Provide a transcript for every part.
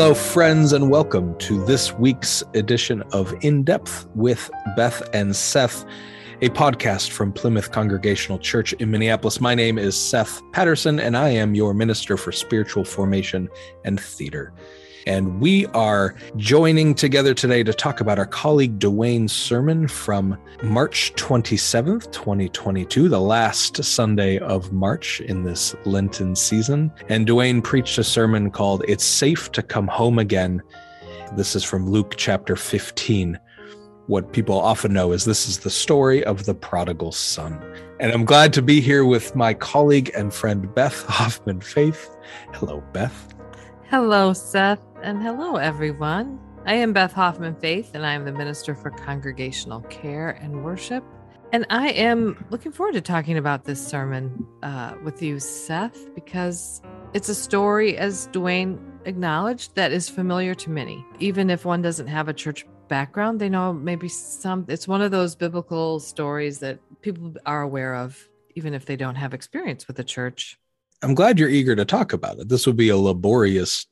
Hello, friends, and welcome to this week's edition of In Depth with Beth and Seth, a podcast from Plymouth Congregational Church in Minneapolis. My name is Seth Patterson, and I am your minister for spiritual formation and theater. And we are joining together today to talk about our colleague DeWayne's sermon from March 27th, 2022, the last Sunday of March in this Lenten season. And DeWayne preached a sermon called It's Safe to Come Home Again. This is from Luke chapter 15 what people often know is this is the story of the prodigal son. And I'm glad to be here with my colleague and friend Beth Hoffman Faith. Hello, Beth. Hello, Seth, and hello, everyone. I am Beth Hoffman Faith, and I am the Minister for Congregational Care and Worship. And I am looking forward to talking about this sermon uh, with you, Seth, because it's a story, as DeWayne acknowledged, that is familiar to many. Even if one doesn't have a church background, they know maybe some, it's one of those biblical stories that people are aware of, even if they don't have experience with the church. I'm glad you're eager to talk about it. This would be a laborious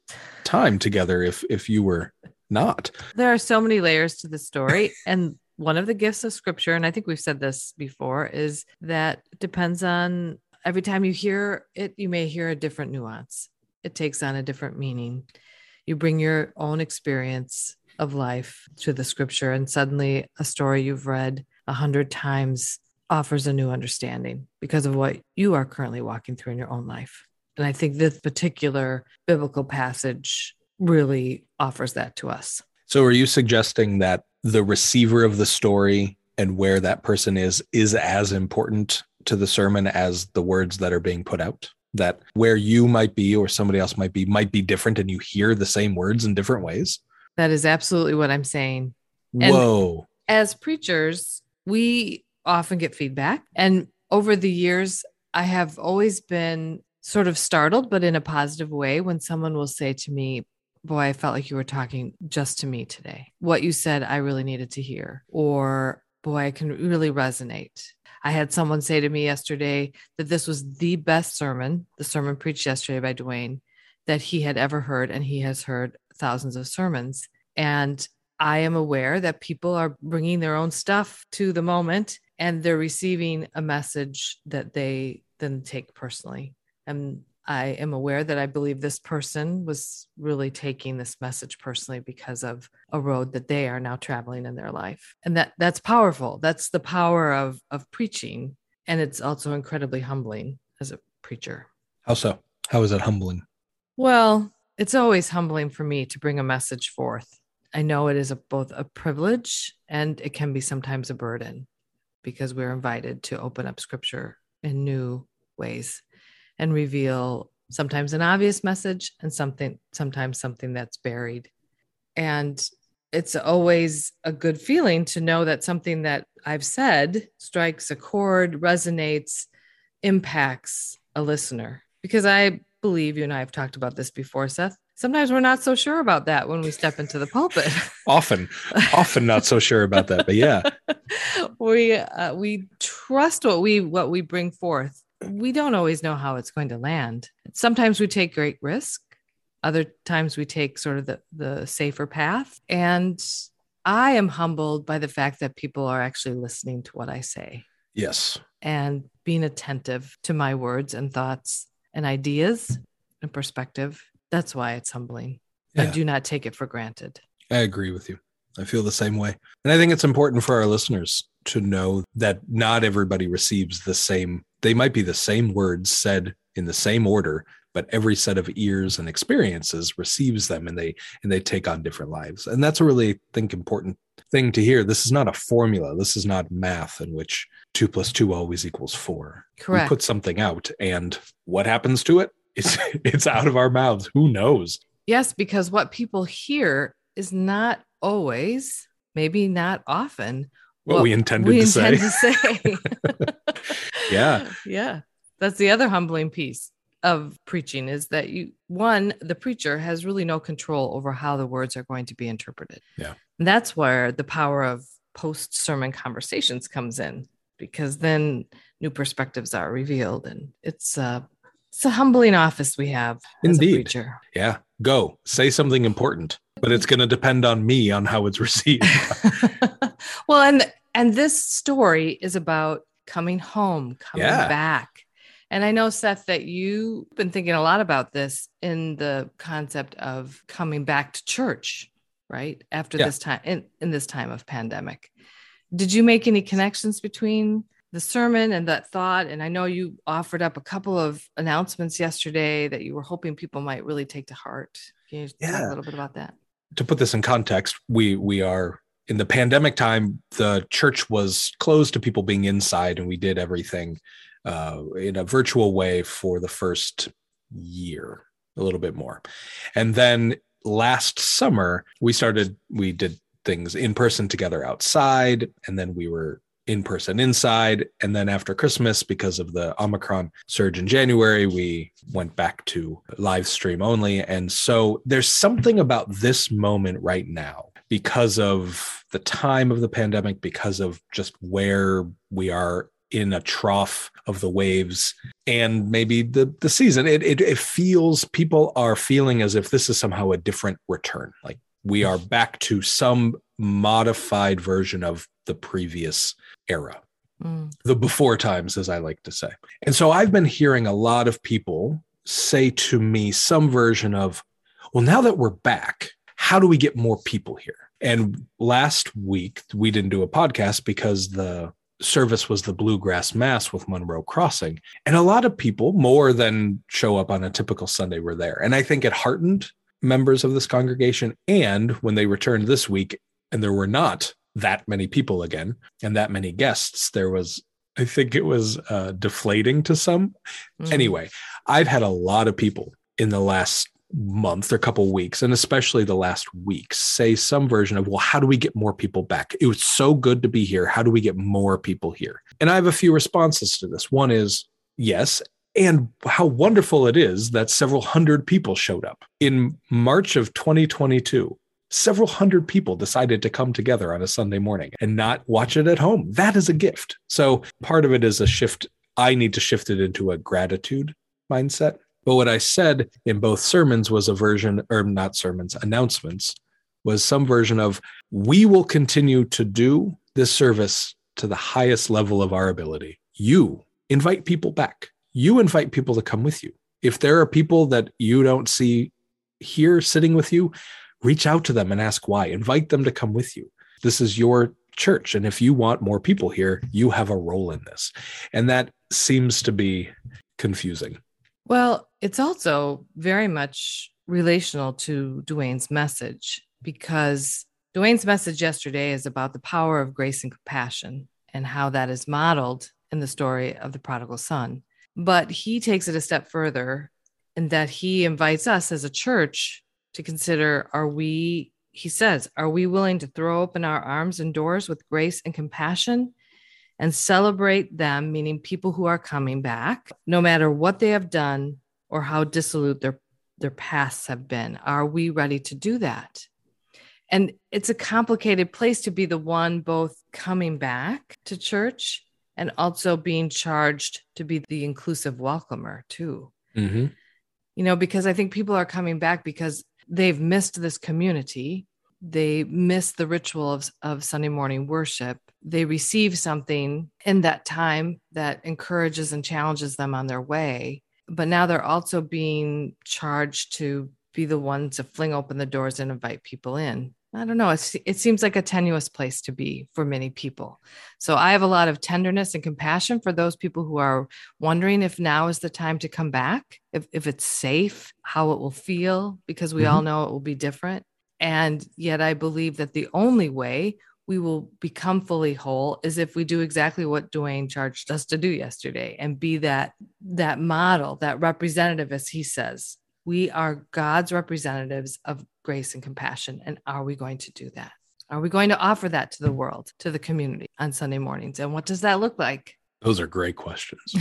time together if if you were not. There are so many layers to the story and one of the gifts of scripture and I think we've said this before is that depends on every time you hear it you may hear a different nuance. It takes on a different meaning. You bring your own experience of life to the scripture and suddenly a story you've read a hundred times offers a new understanding because of what you are currently walking through in your own life. And I think this particular biblical passage really offers that to us. So, are you suggesting that the receiver of the story and where that person is is as important to the sermon as the words that are being put out? That where you might be or somebody else might be might be different and you hear the same words in different ways? That is absolutely what I'm saying. Whoa. As preachers, we often get feedback. And over the years, I have always been sort of startled, but in a positive way, when someone will say to me, Boy, I felt like you were talking just to me today. What you said, I really needed to hear. Or, Boy, I can really resonate. I had someone say to me yesterday that this was the best sermon, the sermon preached yesterday by DeWayne, that he had ever heard. And he has heard thousands of sermons. And I am aware that people are bringing their own stuff to the moment and they're receiving a message that they then take personally. And I am aware that I believe this person was really taking this message personally because of a road that they are now traveling in their life. And that that's powerful. That's the power of of preaching. And it's also incredibly humbling as a preacher. How so? How is it humbling? Well, it's always humbling for me to bring a message forth. I know it is a, both a privilege and it can be sometimes a burden because we're invited to open up scripture in new ways and reveal sometimes an obvious message and something sometimes something that's buried and it's always a good feeling to know that something that i've said strikes a chord resonates impacts a listener because i believe you and i have talked about this before seth sometimes we're not so sure about that when we step into the pulpit. often, often not so sure about that, but yeah, we uh, we trust what we what we bring forth. We don't always know how it's going to land. Sometimes we take great risk. Other times we take sort of the the safer path. And I am humbled by the fact that people are actually listening to what I say. Yes. And being attentive to my words and thoughts and ideas and perspective that's why it's humbling. Yeah. I do not take it for granted. I agree with you. I feel the same way. And I think it's important for our listeners to know that not everybody receives the same, they might be the same words said in the same order, but every set of ears and experiences receives them and they and they take on different lives. And that's a really I think important thing to hear. This is not a formula. This is not math in which two plus two always equals four. Correct. We put something out and what happens to it? it's it's out of our mouths. Who knows? Yes, because what people hear is not always, maybe not often, what, what we intended we to intend say. To say. yeah. Yeah. That's the other humbling piece of preaching is that you one the preacher has really no control over how the words are going to be interpreted. Yeah. And that's where the power of post sermon conversations comes in because then new perspectives are revealed and it's uh it's a humbling office we have. Indeed. Yeah. Go say something important, but it's going to depend on me on how it's received. well, and and this story is about coming home, coming yeah. back. And I know, Seth, that you've been thinking a lot about this in the concept of coming back to church, right? After yeah. this time, in, in this time of pandemic. Did you make any connections between the sermon and that thought? And I know you offered up a couple of announcements yesterday that you were hoping people might really take to heart. Can you yeah. talk a little bit about that? To put this in context, we we are in the pandemic time, the church was closed to people being inside, and we did everything uh, in a virtual way for the first year, a little bit more. And then last summer, we started, we did things in person together outside, and then we were in person inside. And then after Christmas, because of the Omicron surge in January, we went back to live stream only. And so there's something about this moment right now because of the time of the pandemic, because of just where we are in a trough of the waves and maybe the the season it, it it feels people are feeling as if this is somehow a different return like we are back to some modified version of the previous era mm. the before times as i like to say and so i've been hearing a lot of people say to me some version of well now that we're back how do we get more people here and last week we didn't do a podcast because the service was the bluegrass mass with Monroe Crossing. And a lot of people, more than show up on a typical Sunday, were there. And I think it heartened members of this congregation. And when they returned this week, and there were not that many people again and that many guests, there was, I think it was uh, deflating to some. Mm. Anyway, I've had a lot of people in the last month or couple weeks and especially the last week say some version of well how do we get more people back it was so good to be here how do we get more people here and i have a few responses to this one is yes and how wonderful it is that several hundred people showed up. In march of 2022 several hundred people decided to come together on a sunday morning and not watch it at home. That is a gift. So part of it is a shift. I need to shift it into a gratitude mindset. But what I said in both sermons was a version, or not sermons, announcements, was some version of we will continue to do this service to the highest level of our ability. You invite people back. You invite people to come with you. If there are people that you don't see here sitting with you, reach out to them and ask why. Invite them to come with you. This is your church. And if you want more people here, you have a role in this. And that seems to be confusing. Well, it's also very much relational to DeWayne's message because DeWayne's message yesterday is about the power of grace and compassion and how that is modeled in the story of the prodigal son. But he takes it a step further in that he invites us as a church to consider are we, he says, are we willing to throw open our arms and doors with grace and compassion and celebrate them, meaning people who are coming back, no matter what they have done or how dissolute their, their pasts have been. Are we ready to do that? And it's a complicated place to be the one both coming back to church and also being charged to be the inclusive welcomer, too. Mm-hmm. You know, because I think people are coming back because they've missed this community they miss the ritual of, of Sunday morning worship. They receive something in that time that encourages and challenges them on their way. But now they're also being charged to be the ones to fling open the doors and invite people in. I don't know. it seems like a tenuous place to be for many people. So I have a lot of tenderness and compassion for those people who are wondering if now is the time to come back, if, if it's safe, how it will feel, because we mm-hmm. all know it will be different. And yet, I believe that the only way we will become fully whole is if we do exactly what DeWayne charged us to do yesterday and be that that model, that representative, as he says. We are God's representatives of grace and compassion. And are we going to do that? Are we going to offer that to the world, to the community on Sunday mornings? And what does that look like? Those are great questions.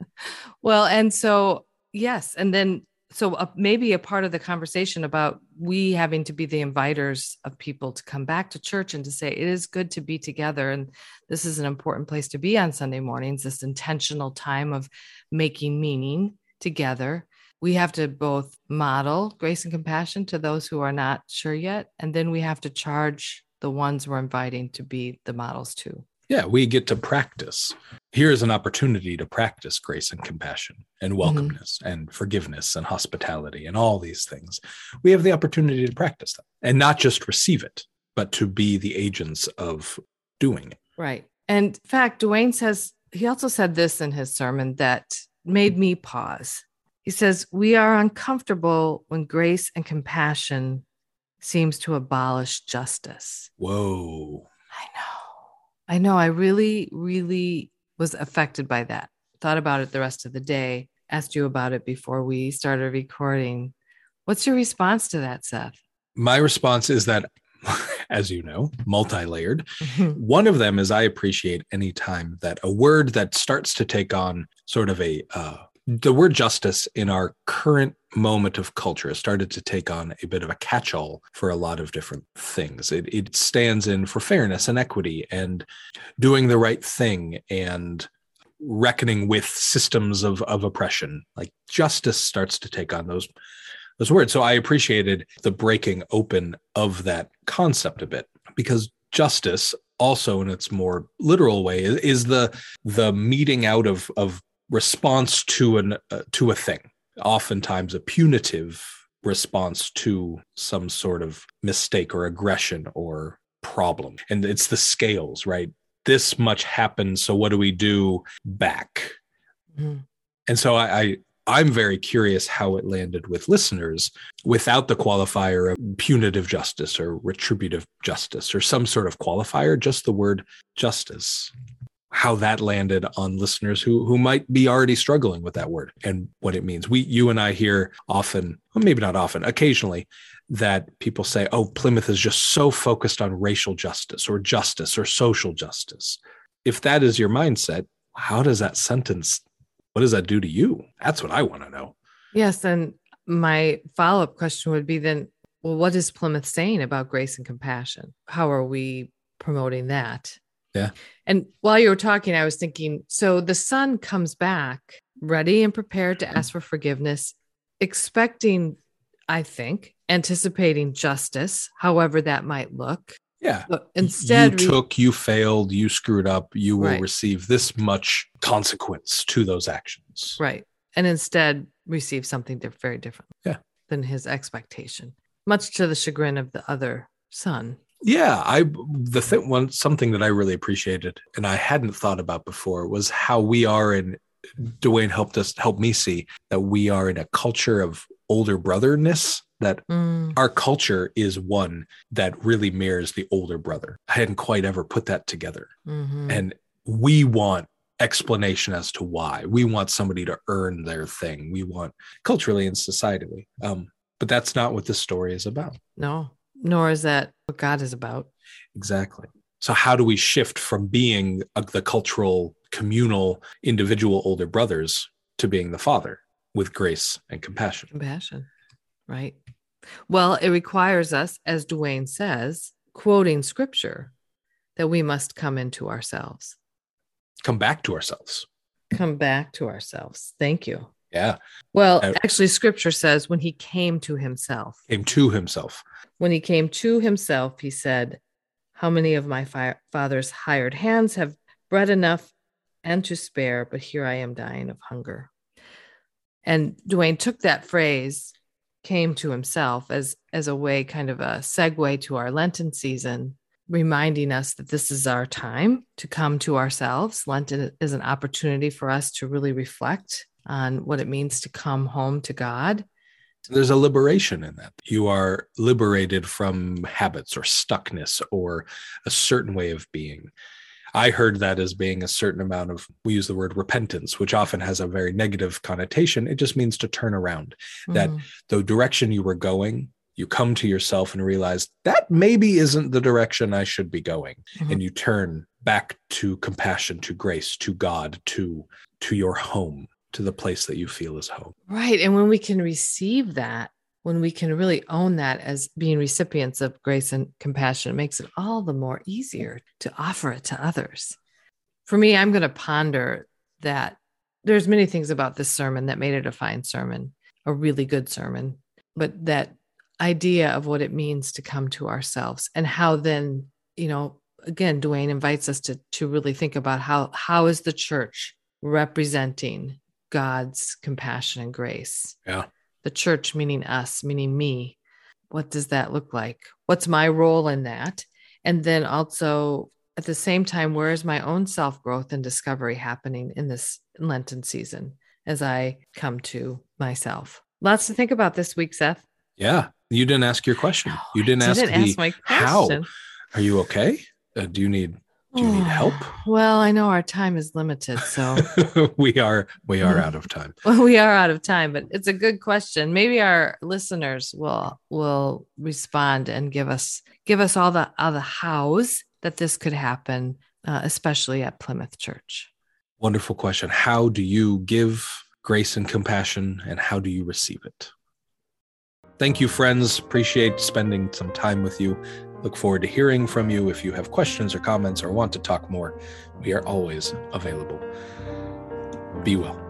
well, and so, yes. And then so uh, maybe a part of the conversation about we having to be the inviters of people to come back to church and to say it is good to be together and this is an important place to be on sunday mornings this intentional time of making meaning together. We have to both model grace and compassion to those who are not sure yet. And then we have to charge the ones we're inviting to be the models too. Yeah, we get to practice. Here is an opportunity to practice grace and compassion and Mm-hmm. welcomeness and forgiveness and hospitality and all these things. We have the opportunity to practice them and not just receive it, but to be the agents of doing it. Right. And in fact, DeWayne says, he also said this in his sermon that made me pause. He says, We are uncomfortable when grace and compassion seems to abolish justice. Whoa. I know. I know. I really, really was affected by that. Thought about it the rest of the day, asked you about it before we started recording. What's your response to that, Seth? My response is that, as you know, multi layered. One of them is I appreciate any time that a word that starts to take on sort of a uh, the word justice in our current moment of culture has started to take on a bit of a catch-all for a lot of different things. It, it stands in for fairness and equity and doing the right thing and reckoning with systems of, of oppression. Like justice starts to take on those those words. So I appreciated the breaking open of that concept a bit because justice also in its more literal way is, is the the meeting out of of response to an uh, to a thing oftentimes a punitive response to some sort of mistake or aggression or problem. And it's the scales right? This much happens so what do we do back? Mhm. and so I, I i'm very curious how it landed with listeners without the qualifier of punitive justice or retributive justice or some sort of qualifier just the word justice how that landed on listeners who who might be already struggling with that word and what it means. We you and I hear often, well, maybe not often, occasionally that people say, "Oh, Plymouth is just so focused on racial justice or justice or social justice." If that is your mindset, how does that sentence what does that do to you? That's what I want to know. Yes. And my follow up question would be then, well, what is Plymouth saying about grace and compassion? How are we promoting that? Yeah. And while you were talking, I was thinking so the son comes back ready and prepared to ask for forgiveness, expecting, I think, anticipating justice, however that might look. Yeah. But instead, you took, you failed, you screwed up, you will Right. receive this much consequence to those actions. right. And instead receive something very different Yeah. than his expectation, much to the chagrin of the other son. Yeah, I the thing one something that I really appreciated and I hadn't thought about before was how we are in DeWayne helped us help me see that we are in a culture of older brotherness that Mm, our culture is one that really mirrors the older brother. I hadn't quite ever put that together. mhm. And we want explanation as to why. We want somebody to earn their thing. We want culturally and societally. Um, but that's not what this story is about. no, nor is that what God is about. Exactly. So, how do we shift from being uh, the cultural, communal, individual older brothers to being the father with grace and compassion? Compassion. Right. Well, it requires us, as DeWayne says, quoting scripture, that we must come into ourselves, Come back to ourselves. come back to ourselves. Thank you. Yeah. Well, Uh, actually, scripture says when he came to himself, Came to himself. when he came to himself, he said, How many of my fi- father's hired hands have bread enough and to spare, but here I am dying of hunger? And DeWayne took that phrase, came to himself, as, as a way, kind of a segue to our Lenten season, reminding us that this is our time to come to ourselves. Lenten is an opportunity for us to really reflect on what it means to come home to God. There's a liberation in that. You are liberated from habits or stuckness or a certain way of being. I heard that as being a certain amount of, we use the word repentance, which often has a very negative connotation. It just means to turn around. That Mm. the direction you were going, you come to yourself and realize that maybe isn't the direction I should be going. Mhm. And you turn back to compassion, to grace, to God, to to your home, to the place that you feel is home. Right. And when we can receive that, when we can really own that as being recipients of grace and compassion, it makes it all the more easier to offer it to others. For me, I'm going to ponder that there's many things about this sermon that made it a fine sermon, a really good sermon, but that idea of what it means to come to ourselves and how then, you know, again, DeWayne invites us to to really think about how how is the church representing God's compassion and grace. Yeah. The church meaning us, meaning me. What does that look like? What's my role in that? And then also at the same time, where is my own self growth and discovery happening in this Lenten season as I come to myself? Lots to think about this week, Seth. Yeah. You didn't ask your question. No, you didn't, ask, didn't the ask my how. Are you okay? Uh, do you need do you need help? Well, I know our time is limited, so we are we are out of time. well, we are out of time, but it's a good question. Maybe our listeners will will respond and give us give us all the all the hows that this could happen, uh, especially at Plymouth Church. Wonderful question. How do you give grace and compassion and how do you receive it? Thank you, friends. Appreciate spending some time with you. Look forward to hearing from you. If you have questions or comments or want to talk more, we are always available. Be well.